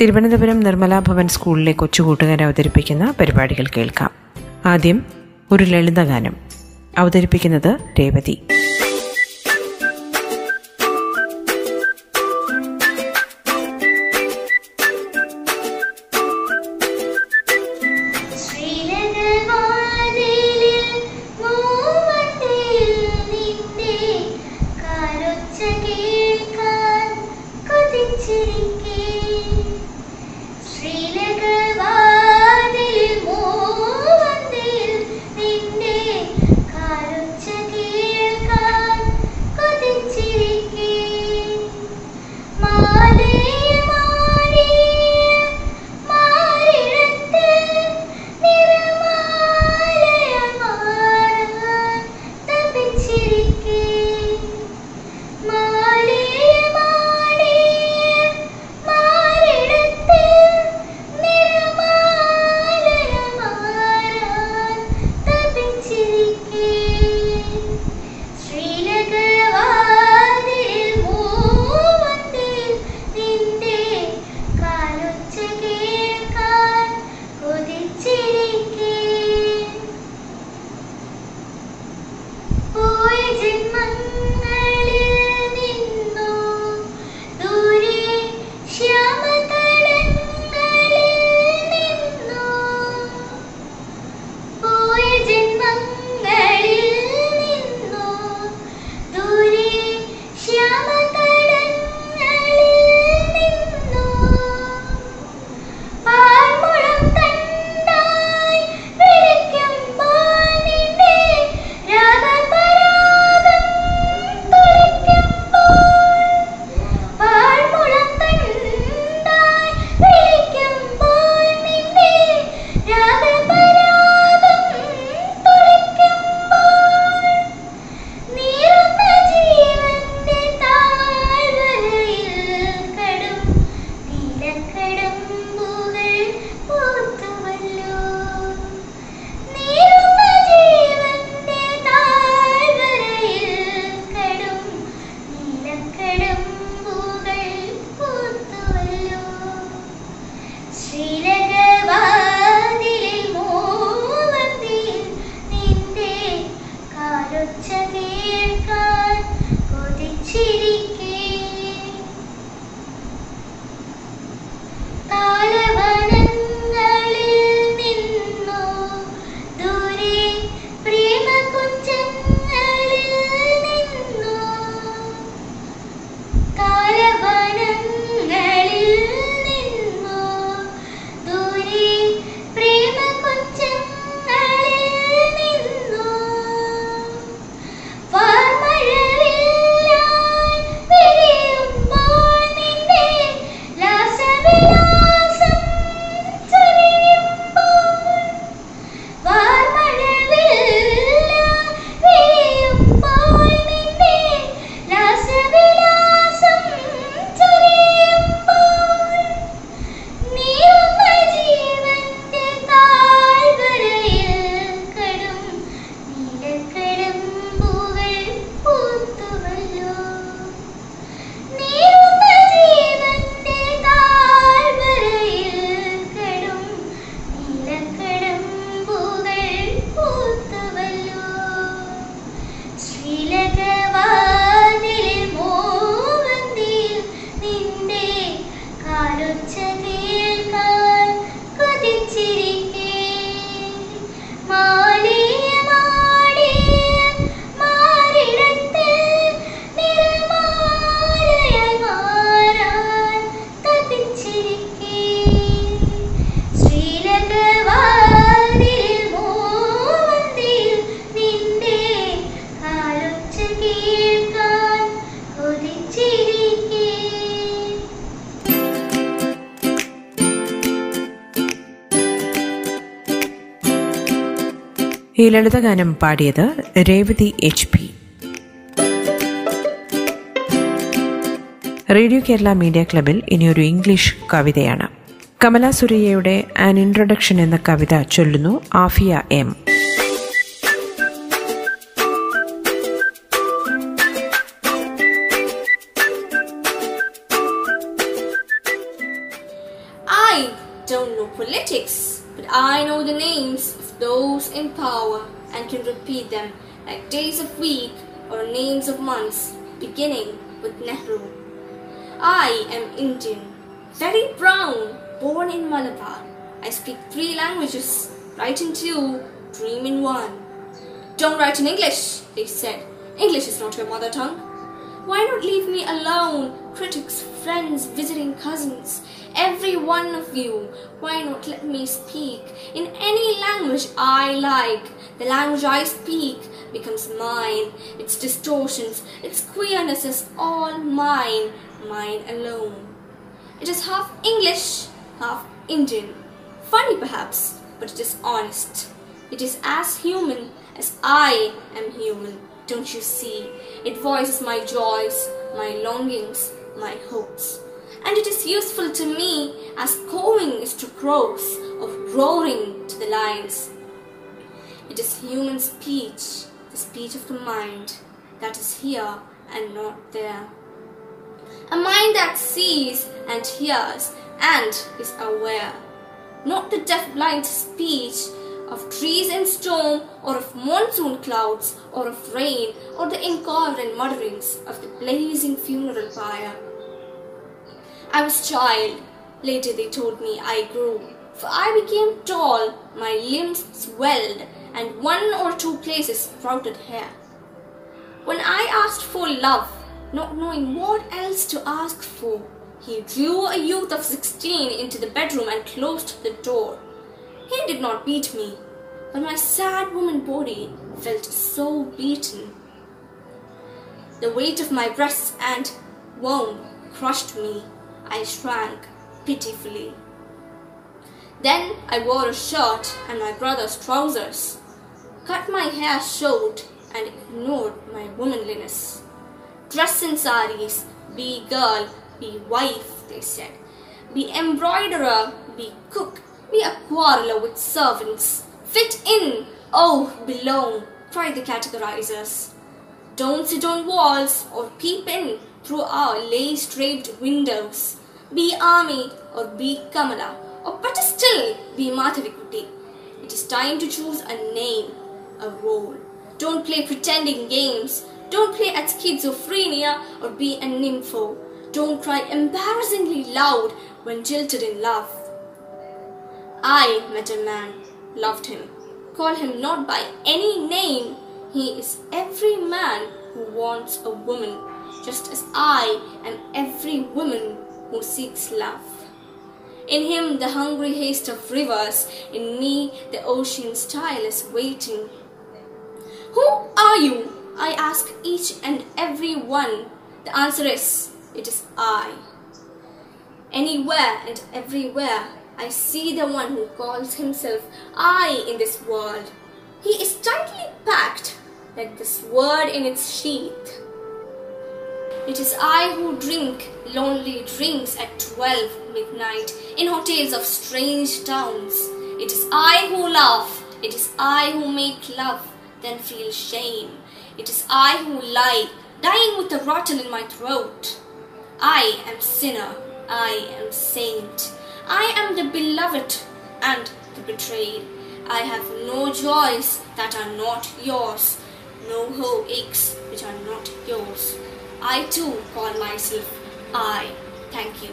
തിരുവനന്തപുരം നിർമ്മല ഭവൻ സ്കൂളിലെ കൊച്ചുകൂട്ടുകാർ അവതരിപ്പിക്കുന്ന പരിപാടികൾ കേൾക്കാം. ആദ്യം ഒരു ലളിതഗാനം. അവതരിപ്പിക്കുന്നത് രേവതി. ഈ ലളിതഗാനം പാടിയത് Revathi H P. Radio Kerala media ക്ലബിൽ ഇനിയൊരു ഇംഗ്ലീഷ് കവിതയാണ്. കമല സുരയ്യയുടെ ആൻ ഇൻട്രൊഡക്ഷൻ എന്ന കവിത ചൊല്ലുന്നു Afiya M. Those in power and can repeat them like days of week or names of months, beginning with Nehru. I am Indian, very brown, born in Malabar. I speak three languages, write in two, dream in one. Don't write in English, they said. English is not your mother tongue. Why not leave me alone? Critics, friends, visiting cousins, every one of you. Why not let me speak in any language I like? The language I speak becomes mine. Its distortions, its queerness is all mine, mine alone. It is half English, half Indian. Funny perhaps, but it is honest. It is as human as I am human. Don't you see? It voices my joys, my longings, my hopes. And it is useful to me as cawing is to crows, or roaring to the lions. It is human speech, the speech of the mind, that is here and not there. A mind that sees and hears and is aware. Not the deaf blind speech of trees in storm, or of monsoon clouds, or of rain, or the incoherent mutterings of the blazing funeral pyre. I was child, later they told me I grew, for I became tall, my limbs swelled, and one or two places sprouted hair. When I asked for love, not knowing what else to ask for, he drew a youth of sixteen into the bedroom and closed the door. He did not beat me, but my sad woman body felt so beaten. The weight of my breasts and womb crushed me. I shrank pitifully. Then I wore a shirt and my brother's trousers, cut my hair short, and ignored my womanliness. Dress in saris, be girl, be wife, they said. Be embroiderer, be cook, be a quarreler with servants. Fit in, oh, belong, cried the categorizers. Don't sit on walls or peep in through our lace draped windows. Be army or be Kamala, or better still, be Madhavikuti. It is time to choose a name, a role. Don't play pretending games. Don't play at schizophrenia or be a nympho. Don't cry embarrassingly loud when jilted in love. I met a man, loved him. Call him not by any name. He is every man who wants a woman, just as I am every woman who seeks love. In him, the hungry haste of rivers, in me, the ocean's tile is waiting. Who are you? I ask each and every one. The answer is, it is I. Anywhere and everywhere, I see the one who calls himself I in this world. He is tightly packed, like this word in its sheath. It is I who drink lonely drinks at 12 midnight in hotels of strange towns. It is I who laugh. It is I who make love, then feel shame. It is I who lie, dying with the rotten in my throat. I am sinner. I am saint. I am the beloved and the betrayed. I have no joys that are not yours, no aches which are not yours. I too call myself I. Thank you.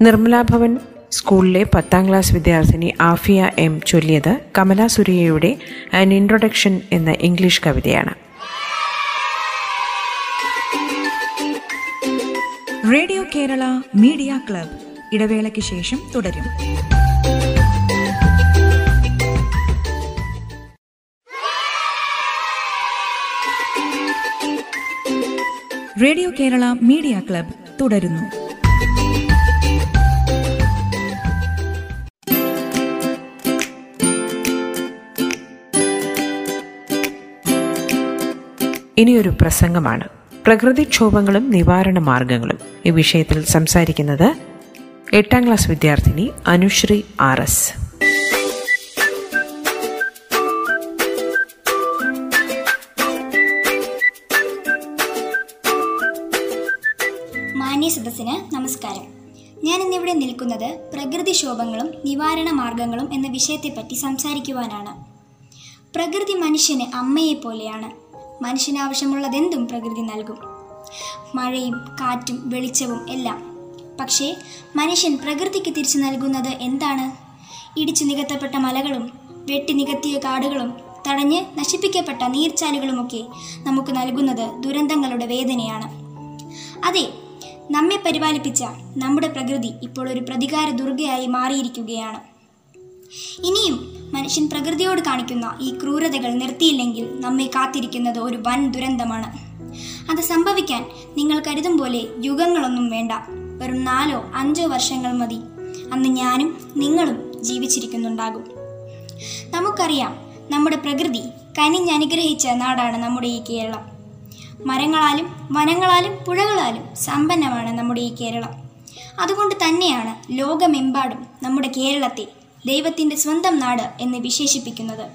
Nirmala Bhavan സ്കൂളിലെ പത്താം class വിദ്യാർത്ഥിനി Afiya M ചൊല്ലിയത് കമല സുരിയയുടെ an introduction എന്ന English കവിതയാണ് radio Kerala media club ഇടവേളയ്ക്ക് ശേഷം തുടരും. റേഡിയോ കേരള മീഡിയ ക്ലബ് തുടരുന്നു. ഇനിയൊരു പ്രസംഗമാണ്. പ്രകൃതിക്ഷോഭങ്ങളും നിവാരണ മാർഗങ്ങളും. ഈ വിഷയത്തിൽ സംസാരിക്കുന്നത് എട്ടാം ക്ലാസ് വിദ്യാർത്ഥിനി അനുശ്രീ ആർ എസ്. മാന്യ സദസ്സിന് നമസ്കാരം. ഞാൻ നിൽക്കുന്നത് പ്രകൃതിക്ഷോഭങ്ങളും നിവാരണ മാർഗങ്ങളും എന്ന വിഷയത്തെപ്പറ്റി സംസാരിക്കുവാനാണ്. പ്രകൃതി മനുഷ്യന് അമ്മയെ പോലെയാണ് മനുഷ്യന് ആവശ്യമുള്ളതെന്തും പ്രകൃതി നൽകും. മഴയും കാറ്റും വെളിച്ചവും എല്ലാം. പക്ഷേ മനുഷ്യൻ പ്രകൃതിക്ക് തിരിച്ചു നൽകുന്നത് എന്താണ്? ഇടിച്ചു നികത്തപ്പെട്ട മലകളും വെട്ടി നികത്തിയ കാടുകളും തടഞ്ഞ് നശിപ്പിക്കപ്പെട്ട നീർച്ചാലുകളുമൊക്കെ നമുക്ക് നൽകുന്നത് ദുരന്തങ്ങളുടെ വേദനയാണ്. അതെ നമ്മെ പരിപാലിപ്പിച്ച നമ്മുടെ പ്രകൃതി ഇപ്പോൾ ഒരു പ്രതികാര ദുർഗയായി മാറിയിരിക്കുകയാണ്. ഇനിയും മനുഷ്യൻ പ്രകൃതിയോട് കാണിക്കുന്ന ഈ ക്രൂരതകൾ നിർത്തിയില്ലെങ്കിൽ നമ്മെ കാത്തിരിക്കുന്നത് ഒരു വൻ ദുരന്തമാണ്. അത് സംഭവിക്കാൻ നിങ്ങൾ കരുതും പോലെ യുഗങ്ങളൊന്നും വേണ്ട. വെറും നാലോ അഞ്ചോ വർഷങ്ങൾ മതി. അന്ന് ഞാനും നിങ്ങളും ജീവിച്ചിരിക്കുന്നുണ്ടാകും. നമുക്കറിയാം നമ്മുടെ പ്രകൃതി കനിഞ്ഞനുഗ്രഹിച്ച നാടാണ് നമ്മുടെ ഈ കേരളം. മരങ്ങളാലും വനങ്ങളാലും പുഴകളാലും സമ്പന്നമാണ് നമ്മുടെ ഈ കേരളം. അതുകൊണ്ട് തന്നെയാണ് ലോകമെമ്പാടും നമ്മുടെ കേരളത്തെ ദൈവത്തിന്റെ സ്വന്തം നാട് എന്ന് വിശേഷിപ്പിക്കുന്നത്.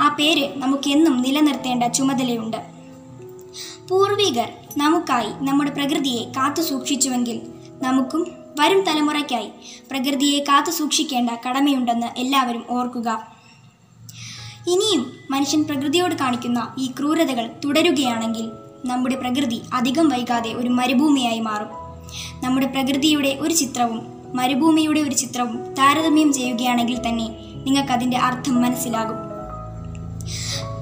ആ പേര് നമുക്കെന്നും നിലനിർത്തേണ്ട ചുമതലയുണ്ട്. പൂർവികർ നമുക്കായി നമ്മുടെ പ്രകൃതിയെ കാത്തു സൂക്ഷിച്ചുവെങ്കിൽ നമുക്കും വരും തലമുറയ്ക്കായി പ്രകൃതിയെ കാത്തു സൂക്ഷിക്കേണ്ട കടമയുണ്ടെന്ന് എല്ലാവരും ഓർക്കുക. ഇനിയും മനുഷ്യൻ പ്രകൃതിയോട് കാണിക്കുന്ന ഈ ക്രൂരതകൾ തുടരുകയാണെങ്കിൽ നമ്മുടെ പ്രകൃതി അധികം വൈകാതെ ഒരു മരുഭൂമിയായി മാറും. നമ്മുടെ പ്രകൃതിയുടെ ഒരു ചിത്രവും മരുഭൂമിയുടെ ഒരു ചിത്രവും താരതമ്യം ചെയ്യുകയാണെങ്കിൽ തന്നെ നിങ്ങൾക്കതിന്റെ അർത്ഥം മനസ്സിലാകും.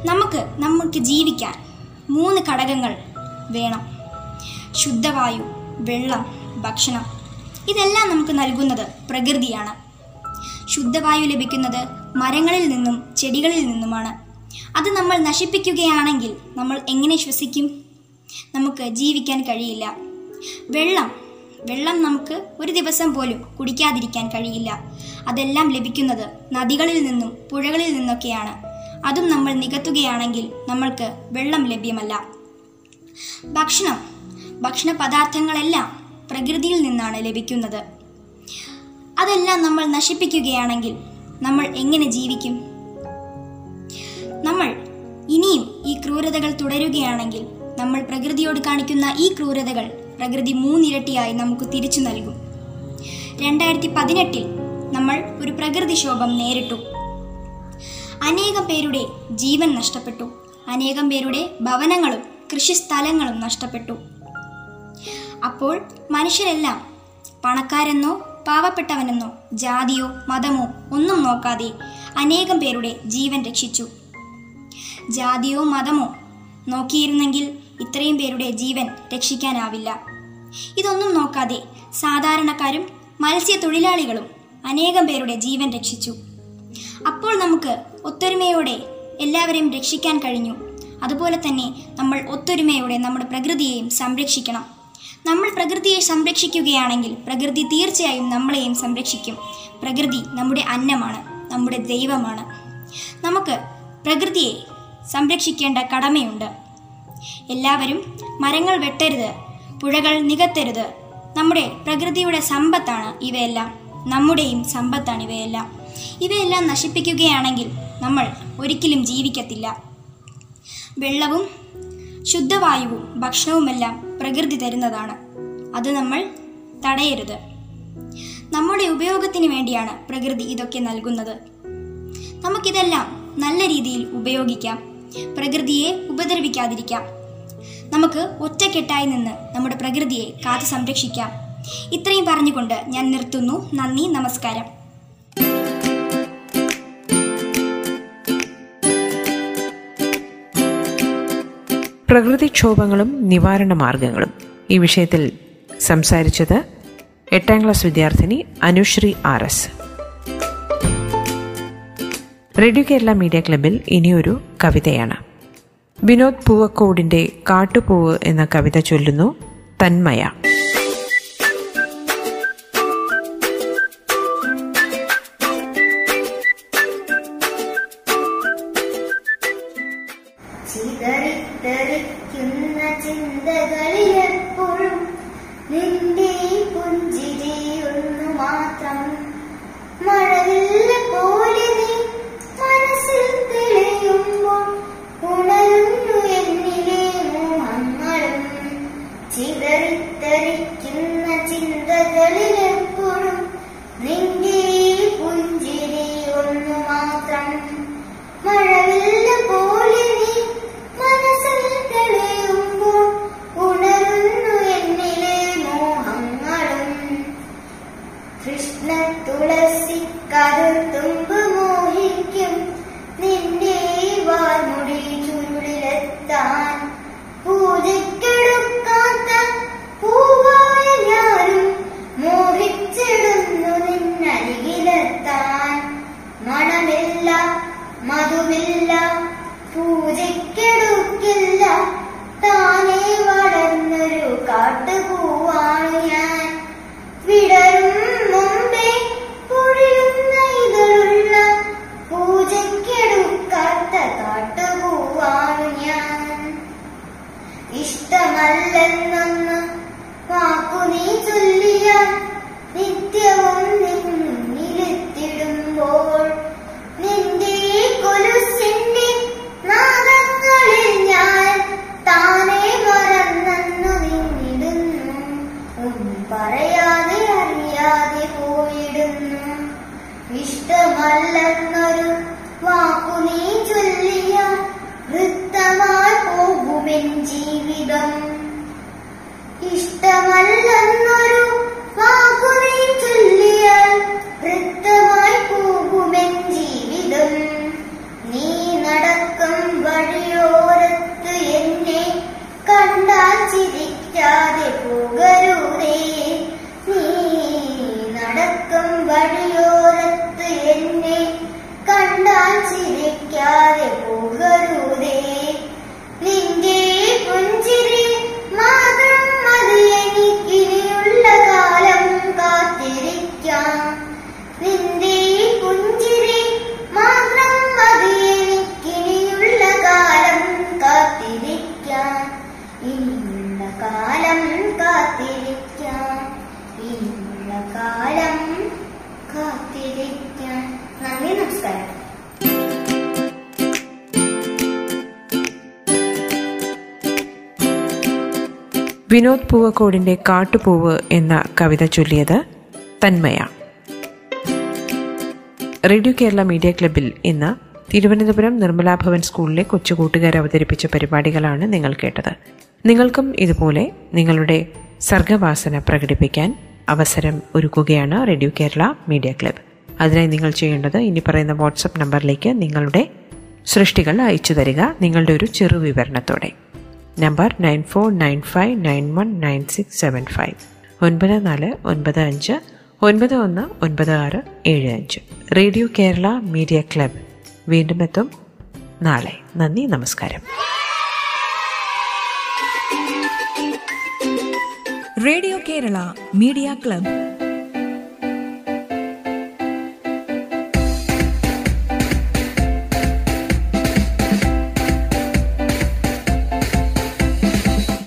നമുക്ക് നമുക്ക് ജീവിക്കാൻ മൂന്ന് ഘടകങ്ങൾ വേണം. ശുദ്ധവായു വെള്ളം ഭക്ഷണം. ഇതെല്ലാം നമുക്ക് നൽകുന്നത് പ്രകൃതിയാണ്. ശുദ്ധവായു ലഭിക്കുന്നത് മരങ്ങളിൽ നിന്നും ചെടികളിൽ നിന്നുമാണ്. അത് നമ്മൾ നശിപ്പിക്കുകയാണെങ്കിൽ നമ്മൾ എങ്ങനെ ശ്വസിക്കും? നമുക്ക് ജീവിക്കാൻ കഴിയില്ല. വെള്ളം വെള്ളം നമുക്ക് ഒരു ദിവസം പോലും കുടിക്കാതിരിക്കാൻ കഴിയില്ല. അതെല്ലാം ലഭിക്കുന്നത് നദികളിൽ നിന്നും പുഴകളിൽ നിന്നൊക്കെയാണ്. അതും നമ്മൾ നികത്തുകയാണെങ്കിൽ നമ്മൾക്ക് വെള്ളം ലഭ്യമല്ല. ഭക്ഷണം ഭക്ഷണ പദാർത്ഥങ്ങളെല്ലാം പ്രകൃതിയിൽ നിന്നാണ് ലഭിക്കുന്നത്. അതെല്ലാം നമ്മൾ നശിപ്പിക്കുകയാണെങ്കിൽ നമ്മൾ എങ്ങനെ ജീവിക്കും? നമ്മൾ ഇനിയും ഈ ക്രൂരതകൾ തുടരുകയാണെങ്കിൽ നമ്മൾ പ്രകൃതിയോട് കാണിക്കുന്ന ഈ ക്രൂരതകൾ പ്രകൃതി മൂന്നിരട്ടിയായി നമുക്ക് തിരിച്ചു നൽകും. രണ്ടായിരത്തി പതിനെട്ടിൽ നമ്മൾ ഒരു പ്രകൃതിക്ഷോഭം നേരിട്ടു. അനേകം പേരുടെ ജീവൻ നഷ്ടപ്പെട്ടു. അനേകം പേരുടെ ഭവനങ്ങളും കൃഷിസ്ഥലങ്ങളും നഷ്ടപ്പെട്ടു. അപ്പോൾ മനുഷ്യരെല്ലാം പണക്കാരെന്നോ പാവപ്പെട്ടവനെന്നോ ജാതിയോ മതമോ ഒന്നും നോക്കാതെ അനേകം പേരുടെ ജീവൻ രക്ഷിച്ചു. ജാതിയോ മതമോ നോക്കിയിരുന്നെങ്കിൽ ഇത്രയും പേരുടെ ജീവൻ രക്ഷിക്കാനാവില്ല. ഇതൊന്നും നോക്കാതെ സാധാരണക്കാരും മത്സ്യത്തൊഴിലാളികളും അനേകം പേരുടെ ജീവൻ രക്ഷിച്ചു. അപ്പോൾ നമുക്ക് ഒത്തൊരുമയോടെ എല്ലാവരെയും രക്ഷിക്കാൻ കഴിഞ്ഞു. അതുപോലെ തന്നെ നമ്മൾ ഒത്തൊരുമയോടെ നമ്മുടെ പ്രകൃതിയെയും സംരക്ഷിക്കണം. നമ്മൾ പ്രകൃതിയെ സംരക്ഷിക്കുകയാണെങ്കിൽ പ്രകൃതി തീർച്ചയായും നമ്മളെയും സംരക്ഷിക്കും. പ്രകൃതി നമ്മുടെ അന്നമാണ് നമ്മുടെ ദൈവമാണ്. നമുക്ക് പ്രകൃതിയെ സംരക്ഷിക്കേണ്ട കടമയുണ്ട്. എല്ലാവരും മരങ്ങൾ വെട്ടരുത്. പുഴകൾ നികത്തരുത്. നമ്മുടെ പ്രകൃതിയുടെ സമ്പത്താണ് ഇവയെല്ലാം. നമ്മുടെയും സമ്പത്താണ് ഇവയെല്ലാം. ഇവയെല്ലാം നശിപ്പിക്കുകയാണെങ്കിൽ നമ്മൾ ഒരിക്കലും ജീവിക്കത്തില്ല. വെള്ളവും ശുദ്ധവായുവും ഭക്ഷണവുമെല്ലാം പ്രകൃതി തരുന്നതാണ്. അത് നമ്മൾ തടയരുത്. നമ്മുടെ ഉപയോഗത്തിന് വേണ്ടിയാണ് പ്രകൃതി ഇതൊക്കെ നൽകുന്നത്. നമുക്കിതെല്ലാം നല്ല രീതിയിൽ ഉപയോഗിക്കാം. പ്രകൃതിയെ ഉപദ്രവിക്കാതിരിക്കാം. നമുക്ക് ഒറ്റക്കെട്ടായി നിന്ന് നമ്മുടെ പ്രകൃതിയെ കാത്തു സംരക്ഷിക്കാം. ഇത്രയും പറഞ്ഞുകൊണ്ട് ഞാൻ നിർത്തുന്നു. നന്ദി നമസ്കാരം. പ്രകൃതിക്ഷോഭങ്ങളും നിവാരണ മാർഗങ്ങളും ഈ വിഷയത്തിൽ സംസാരിച്ചത് എട്ടാം ക്ലാസ് വിദ്യാർത്ഥിനി Anusree R S. Radio Kerala media ക്ലബിൽ ഇനിയൊരു കവിതയാണ്. വിനോദ് പൂവക്കോടിന്റെ കാട്ടുപൂവ് എന്ന കവിത ചൊല്ലുന്നു തന്മയ. ചിരിക്കാതെ പോകരുതേ നീ നടക്കും വഴിയോരത്ത് എന്നെ കണ്ടാൽ ചിരിക്കാതെ വിനോദ് പൂവക്കോടിന്റെ കാട്ടുപൂവ് എന്ന കവിത ചൊല്ലിയത് തന്മയ. റേഡിയോ കേരള മീഡിയ ക്ലബിൽ ഇന്ന് തിരുവനന്തപുരം നിർമ്മലാ ഭവൻ സ്കൂളിലെ കൊച്ചു കൂട്ടുകാർ അവതരിപ്പിച്ച പരിപാടികളാണ് നിങ്ങൾ കേട്ടത്. നിങ്ങൾക്കും ഇതുപോലെ നിങ്ങളുടെ സർഗവാസന പ്രകടിപ്പിക്കാൻ അവസരം ഒരുക്കുകയാണ് റേഡിയോ കേരള മീഡിയ ക്ലബ്ബ്. അതിനായി നിങ്ങൾ ചെയ്യേണ്ടത് ഇനി പറയുന്ന വാട്സപ്പ് നമ്പറിലേക്ക് നിങ്ങളുടെ സൃഷ്ടികൾ അയച്ചു തരിക നിങ്ങളുടെ ഒരു ചെറു വിവരണത്തോടെ. Number nine four nine five nine one nine six seven five. ഒൻപത് നാല് ഒൻപത് അഞ്ച് ഒൻപത് ഒന്ന് ഒൻപത് ആറ് ഏഴ് അഞ്ച്. Radio Kerala media club. വീണ്ടും എത്തും നാളെ. നന്ദി നമസ്കാരം. Radio Kerala media club.